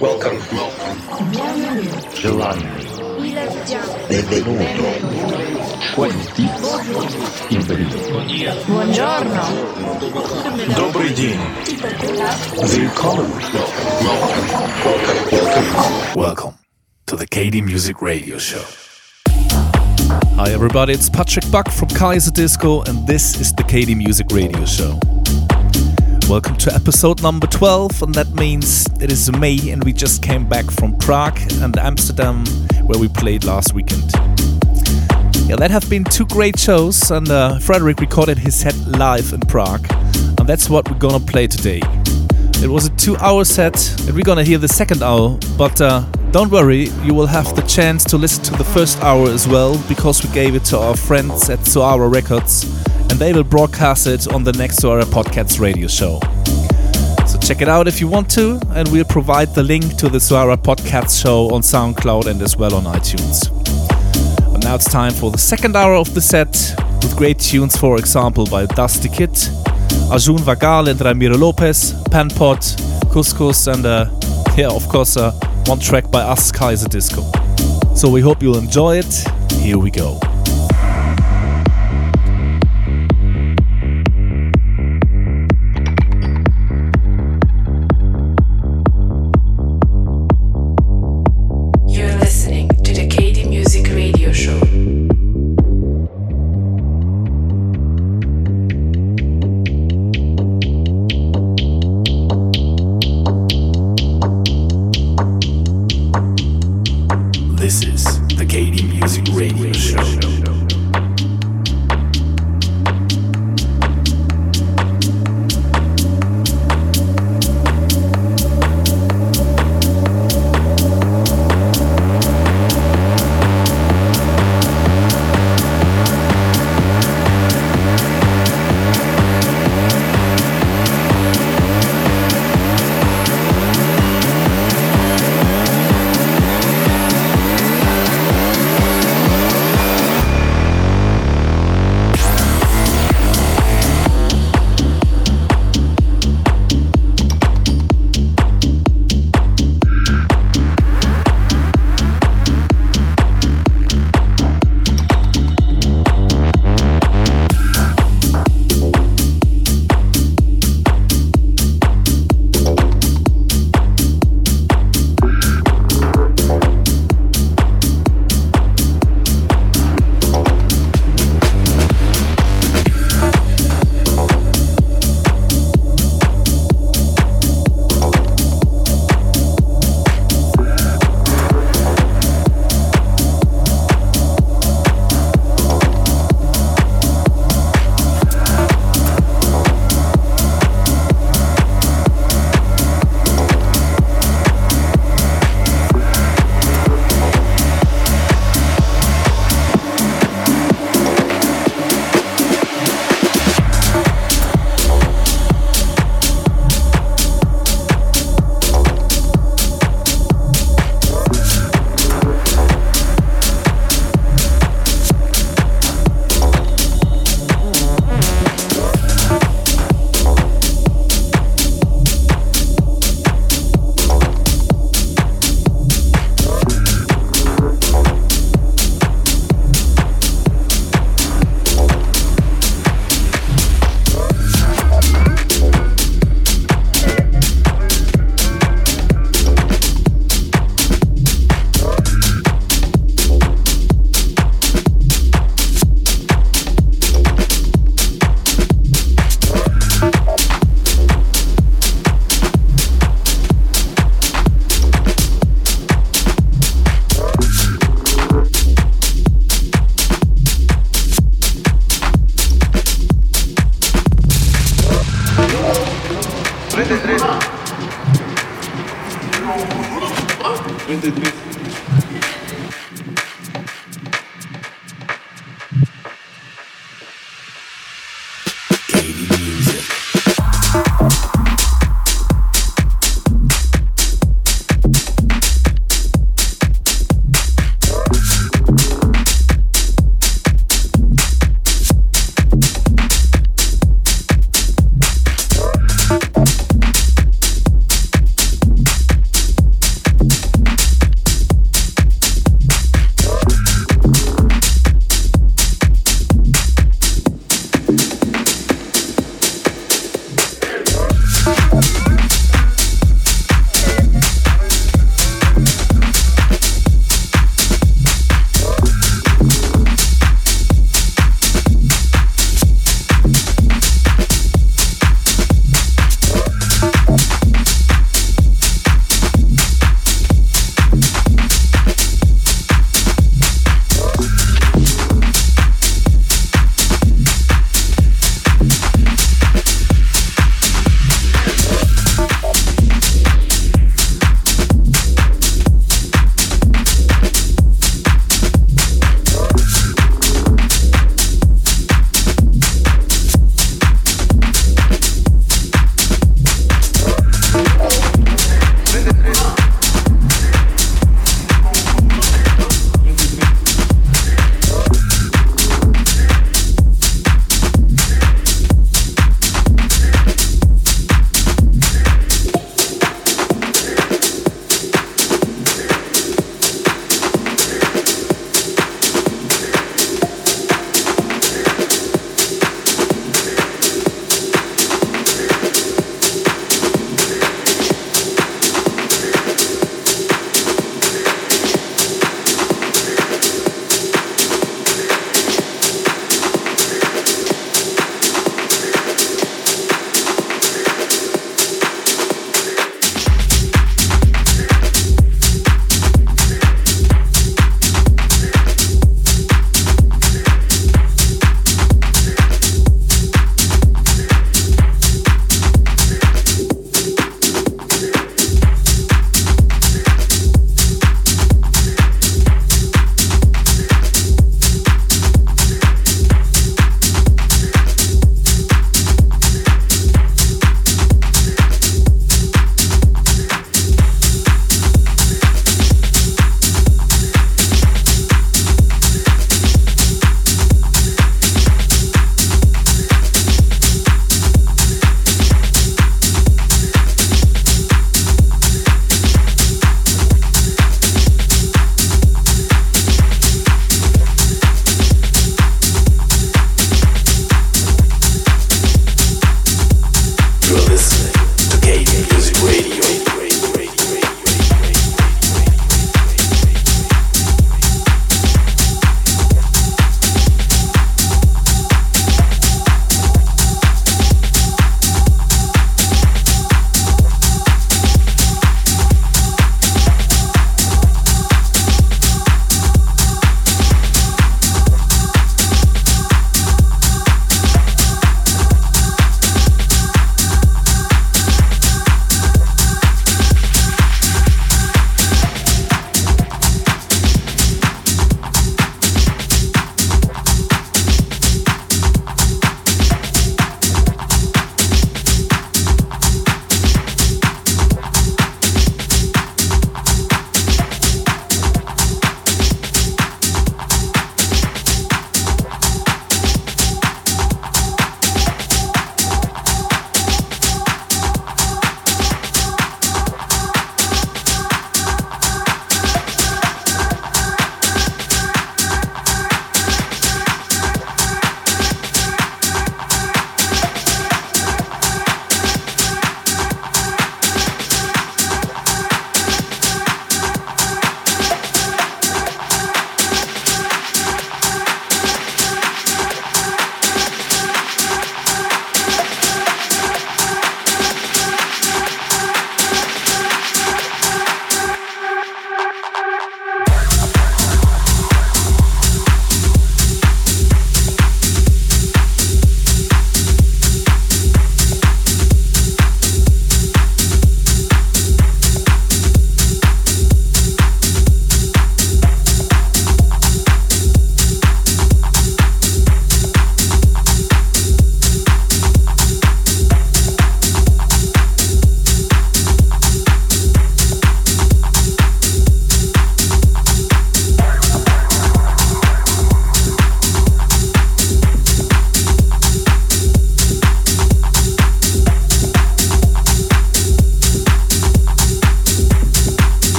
Welcome. Bienvenue. Желание. Benvenuto. Choisi. Buongiorno. Добрый день. Willkommen. Welcome to the KD Music Radio Show. Hi, everybody, it's Patrick Buck from Kaiser Disco, and this is the KD Music Radio Show. Welcome to episode number 12, and that means it is May, and we just came back from Prague and Amsterdam, where we played last weekend. Yeah, that have been two great shows, and uh, Frederick recorded his set live in Prague, and that's what we're gonna play today. It was a two hour set, and we're gonna hear the second hour, but uh, don't worry, you will have the chance to listen to the first hour as well, because we gave it to our friends at Suara Records, and they will broadcast it on the next Suara Podcasts radio show. So check it out if you want to, and we'll provide the link to the Suara Podcast show on SoundCloud and as well on iTunes. And now it's time for the second hour of the set, with great tunes, for example, by Dusty Kid, Arjun Vagale and Ramiro Lopez, Panpot, Couscous, and uh, yeah, of course, uh, one track by us, Kaiser Disco. So we hope you'll enjoy it. Here we go.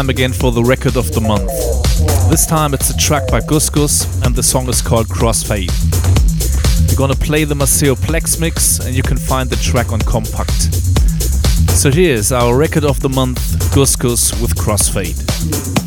Time again for the record of the month. This time it's a track by Gus Gus and the song is called Crossfade. We're gonna play the Maceo Plex mix and you can find the track on Kompakt. So here's our record of the month, Gus Gus with Crossfade.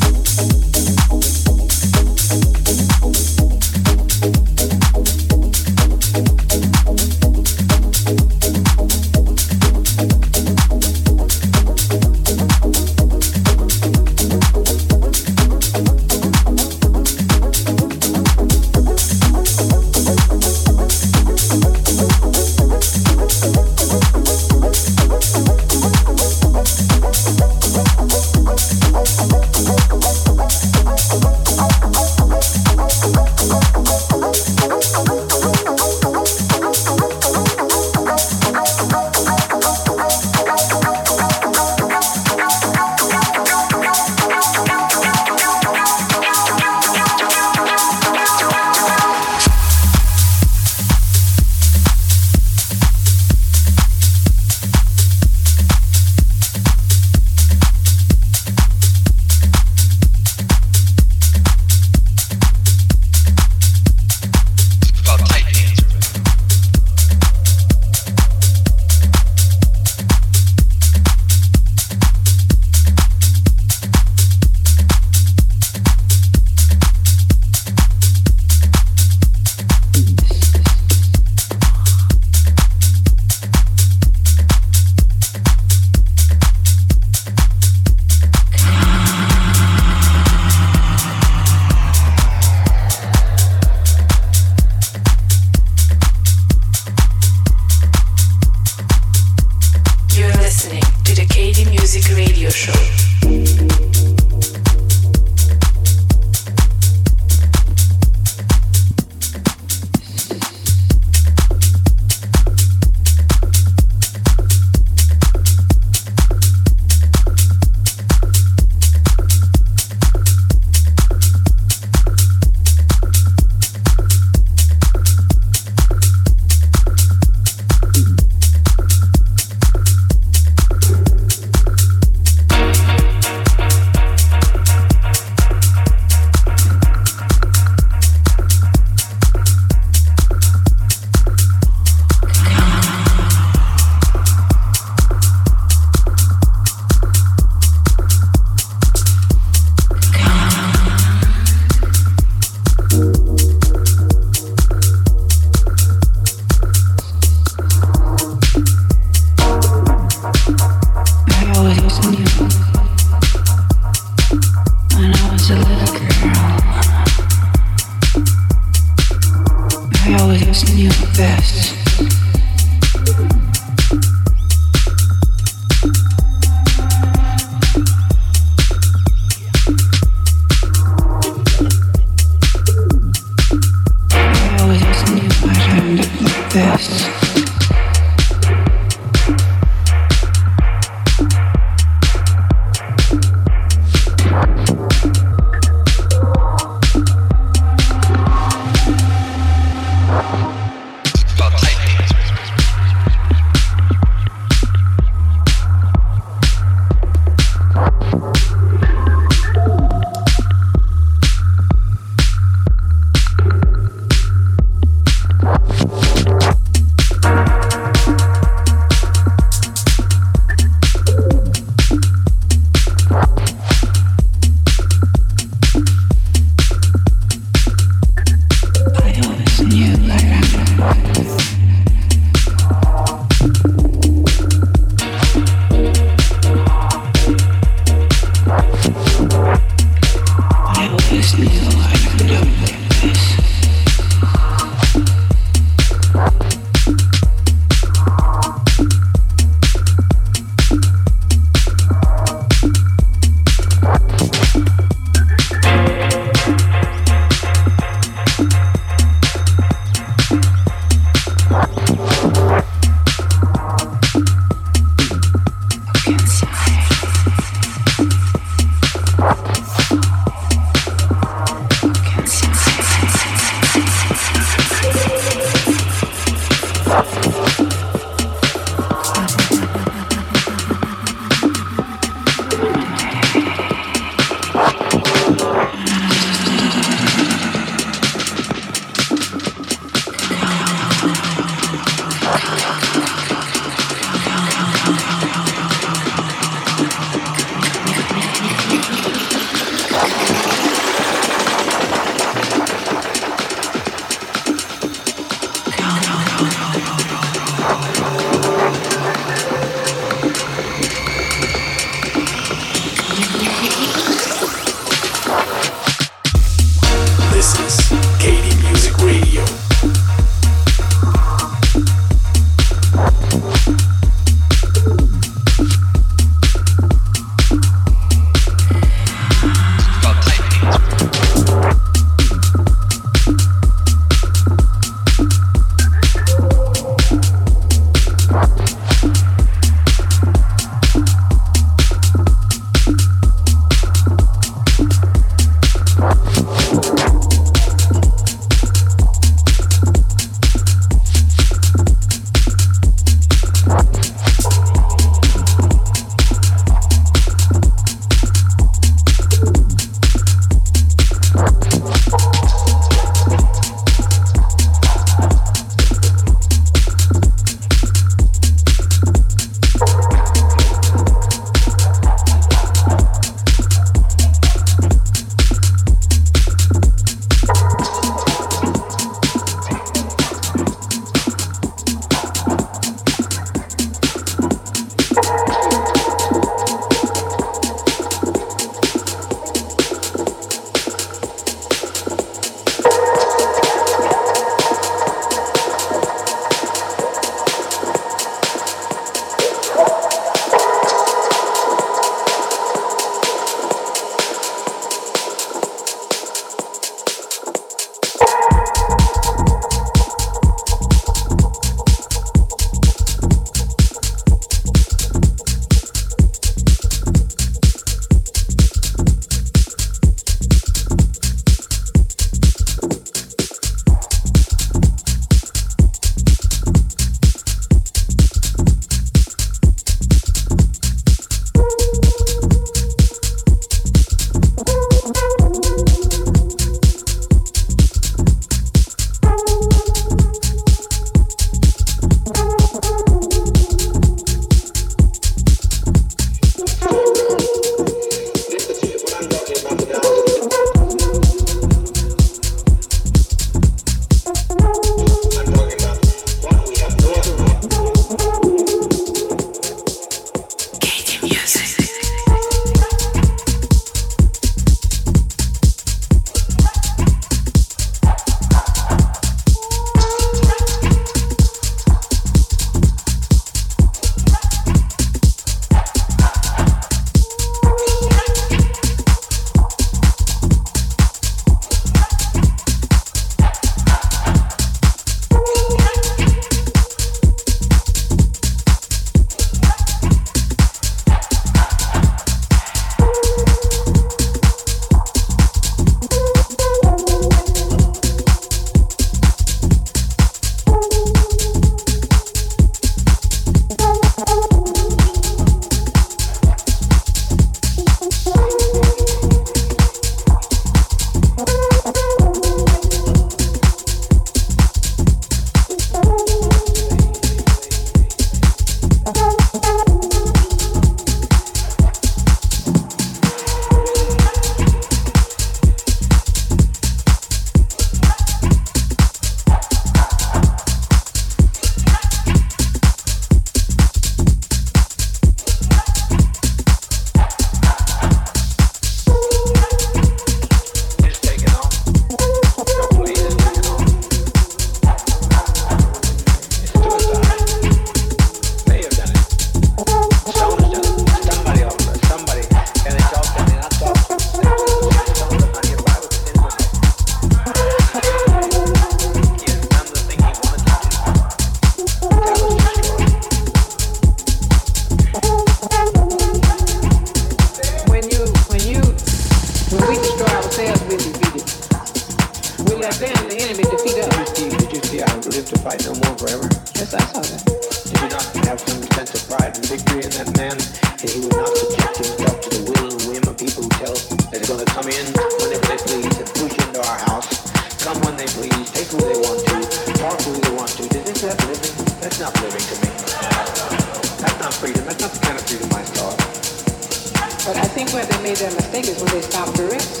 think where they made their mistake is when they stopped to rest.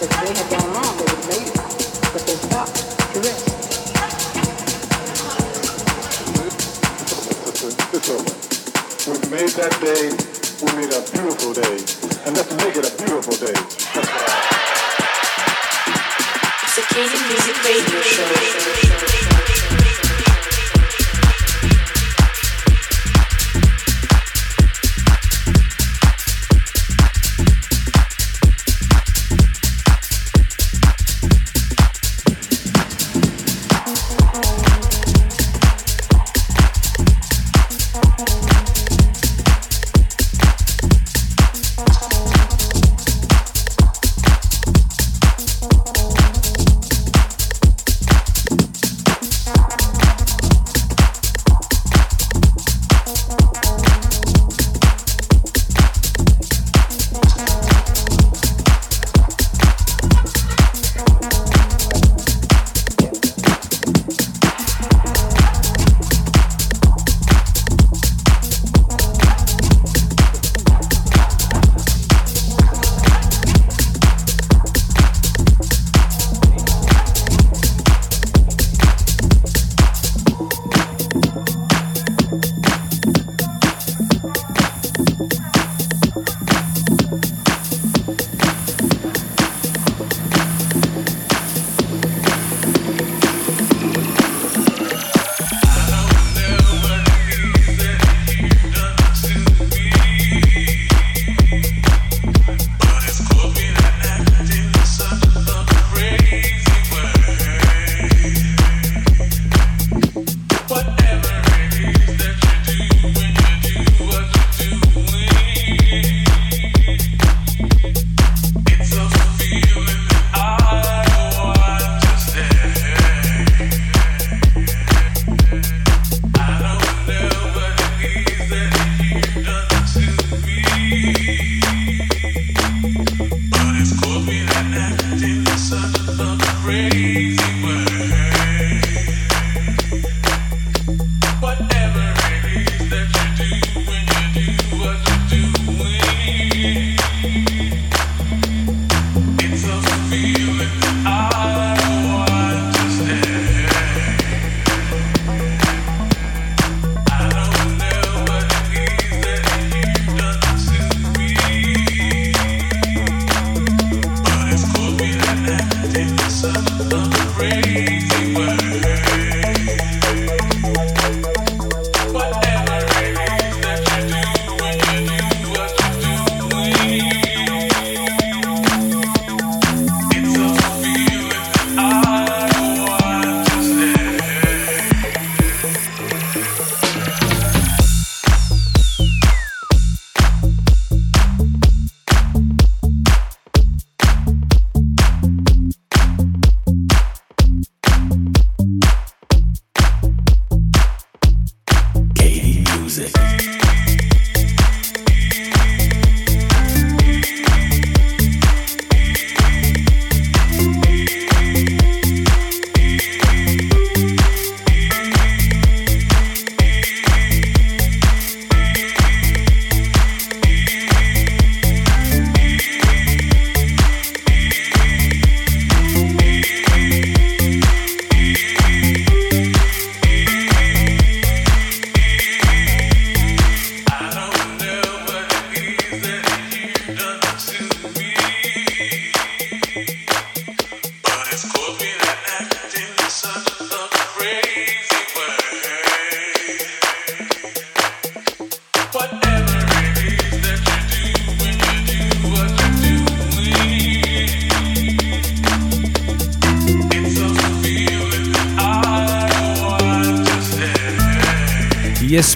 Because they had gone wrong, they would have made it, but they stopped to rest. It's over. We've made that day, we made a beautiful day, and let's make it a beautiful day. KD Music Radio Show.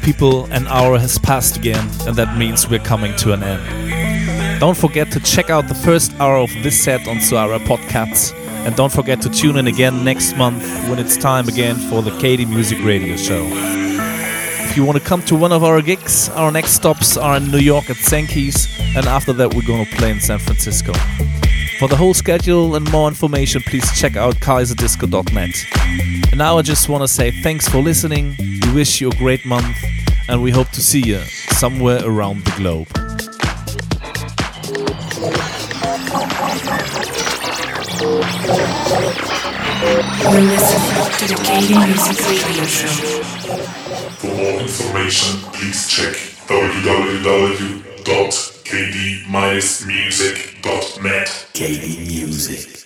people, an hour has passed again, and that means we're coming to an end. Don't forget to check out the first hour of this set on Suara Podcasts, and don't forget to tune in again next month when it's time again for the KD Music Radio Show. If you want to come to one of our gigs, our next stops are in New York at Sankey's, and after that, we're going to play in San Francisco. For the whole schedule and more information, please check out kaiserdisco.net. And now I just want to say thanks for listening. We wish you a great month and we hope to see you somewhere around the globe. You're listening to the KD Music Radio Show. For more information, please check www.kd-music.net. KD Music.